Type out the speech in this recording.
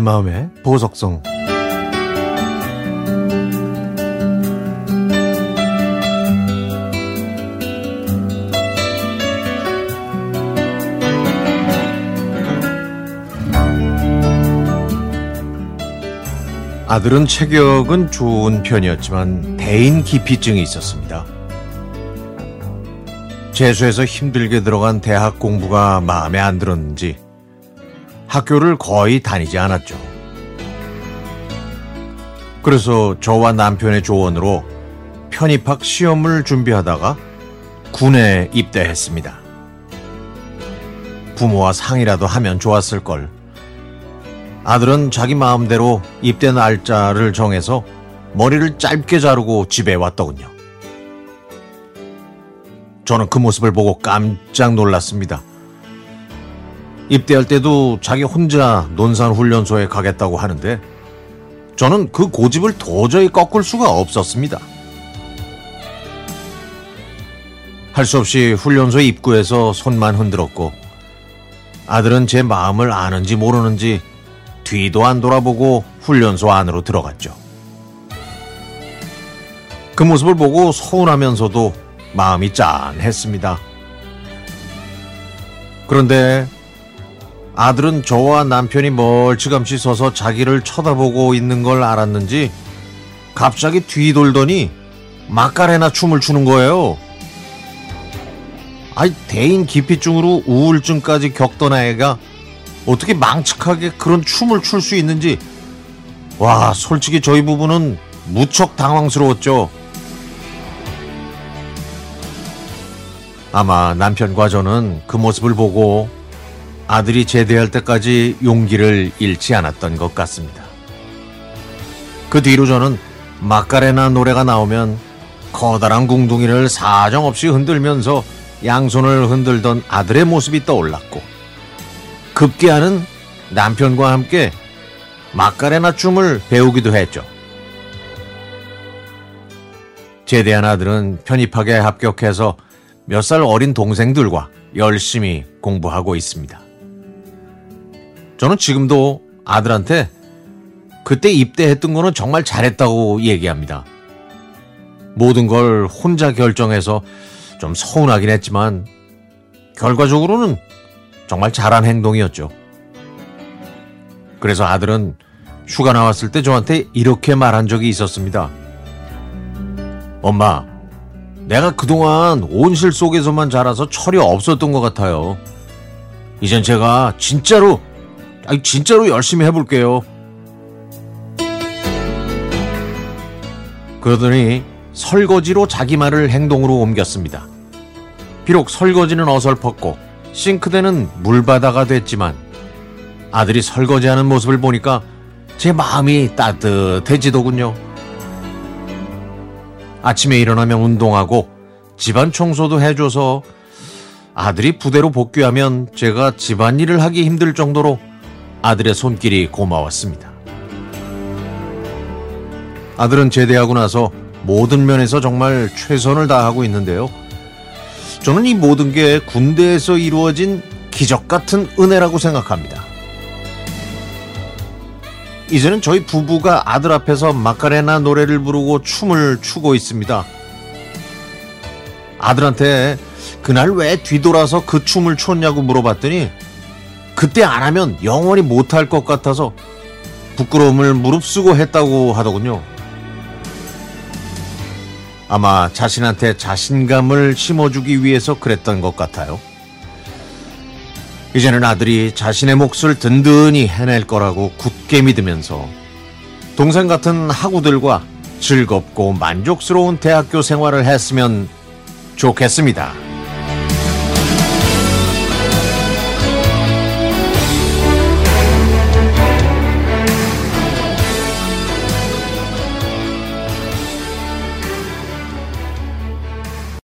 내 마음의 보석성 아들은 체격은 좋은 편이었지만 대인 기피증이 있었습니다. 재수해서 힘들게 들어간 대학 공부가 마음에 안 들었는지 학교를 거의 다니지 않았죠. 그래서 저와 남편의 조언으로 편입학 시험을 준비하다가 군에 입대했습니다. 부모와 상의라도 하면 좋았을 걸. 아들은 자기 마음대로 입대 날짜를 정해서 머리를 짧게 자르고 집에 왔더군요. 저는 그 모습을 보고 깜짝 놀랐습니다. 입대할 때도 자기 혼자 논산훈련소에 가겠다고 하는데 저는 그 고집을 도저히 꺾을 수가 없었습니다. 할 수 없이 훈련소 입구에서 손만 흔들었고 아들은 제 마음을 아는지 모르는지 뒤도 안 돌아보고 훈련소 안으로 들어갔죠. 그 모습을 보고 서운하면서도 마음이 짠했습니다. 그런데 아들은 저와 남편이 멀찌감치 서서 자기를 쳐다보고 있는 걸 알았는지 갑자기 뒤돌더니 마카레나 춤을 추는 거예요. 아이 대인 기피증으로 우울증까지 겪던 애가 어떻게 망측하게 그런 춤을 출 수 있는지 와 솔직히 저희 부부는 무척 당황스러웠죠. 아마 남편과 저는 그 모습을 보고 아들이 제대할 때까지 용기를 잃지 않았던 것 같습니다. 그 뒤로 저는 마카레나 노래가 나오면 커다란 궁둥이를 사정없이 흔들면서 양손을 흔들던 아들의 모습이 떠올랐고 급기야는 남편과 함께 마카레나 춤을 배우기도 했죠. 제대한 아들은 편입학에 합격해서 몇 살 어린 동생들과 열심히 공부하고 있습니다. 저는 지금도 아들한테 그때 입대했던 거는 정말 잘했다고 얘기합니다. 모든 걸 혼자 결정해서 좀 서운하긴 했지만 결과적으로는 정말 잘한 행동이었죠. 그래서 아들은 휴가 나왔을 때 저한테 이렇게 말한 적이 있었습니다. 엄마, 내가 그동안 온실 속에서만 자라서 철이 없었던 것 같아요. 이젠 제가 진짜로, 아니, 진짜로 열심히 해볼게요. 그러더니 설거지로 자기 말을 행동으로 옮겼습니다. 비록 설거지는 어설펐고 싱크대는 물바다가 됐지만 아들이 설거지하는 모습을 보니까 제 마음이 따뜻해지더군요. 아침에 일어나면 운동하고 집안 청소도 해줘서 아들이 부대로 복귀하면 제가 집안일을 하기 힘들 정도로 아들의 손길이 고마웠습니다. 아들은 제대하고 나서 모든 면에서 정말 최선을 다하고 있는데요. 저는 이 모든 게 군대에서 이루어진 기적 같은 은혜라고 생각합니다. 이제는 저희 부부가 아들 앞에서 마카레나 노래를 부르고 춤을 추고 있습니다. 아들한테 그날 왜 뒤돌아서 그 춤을 췄냐고 물어봤더니 그때 안 하면 영원히 못할 것 같아서 부끄러움을 무릅쓰고 했다고 하더군요. 아마 자신한테 자신감을 심어주기 위해서 그랬던 것 같아요. 이제는 아들이 자신의 몫을 든든히 해낼 거라고 굳게 믿으면서 동생 같은 학우들과 즐겁고 만족스러운 대학교 생활을 했으면 좋겠습니다.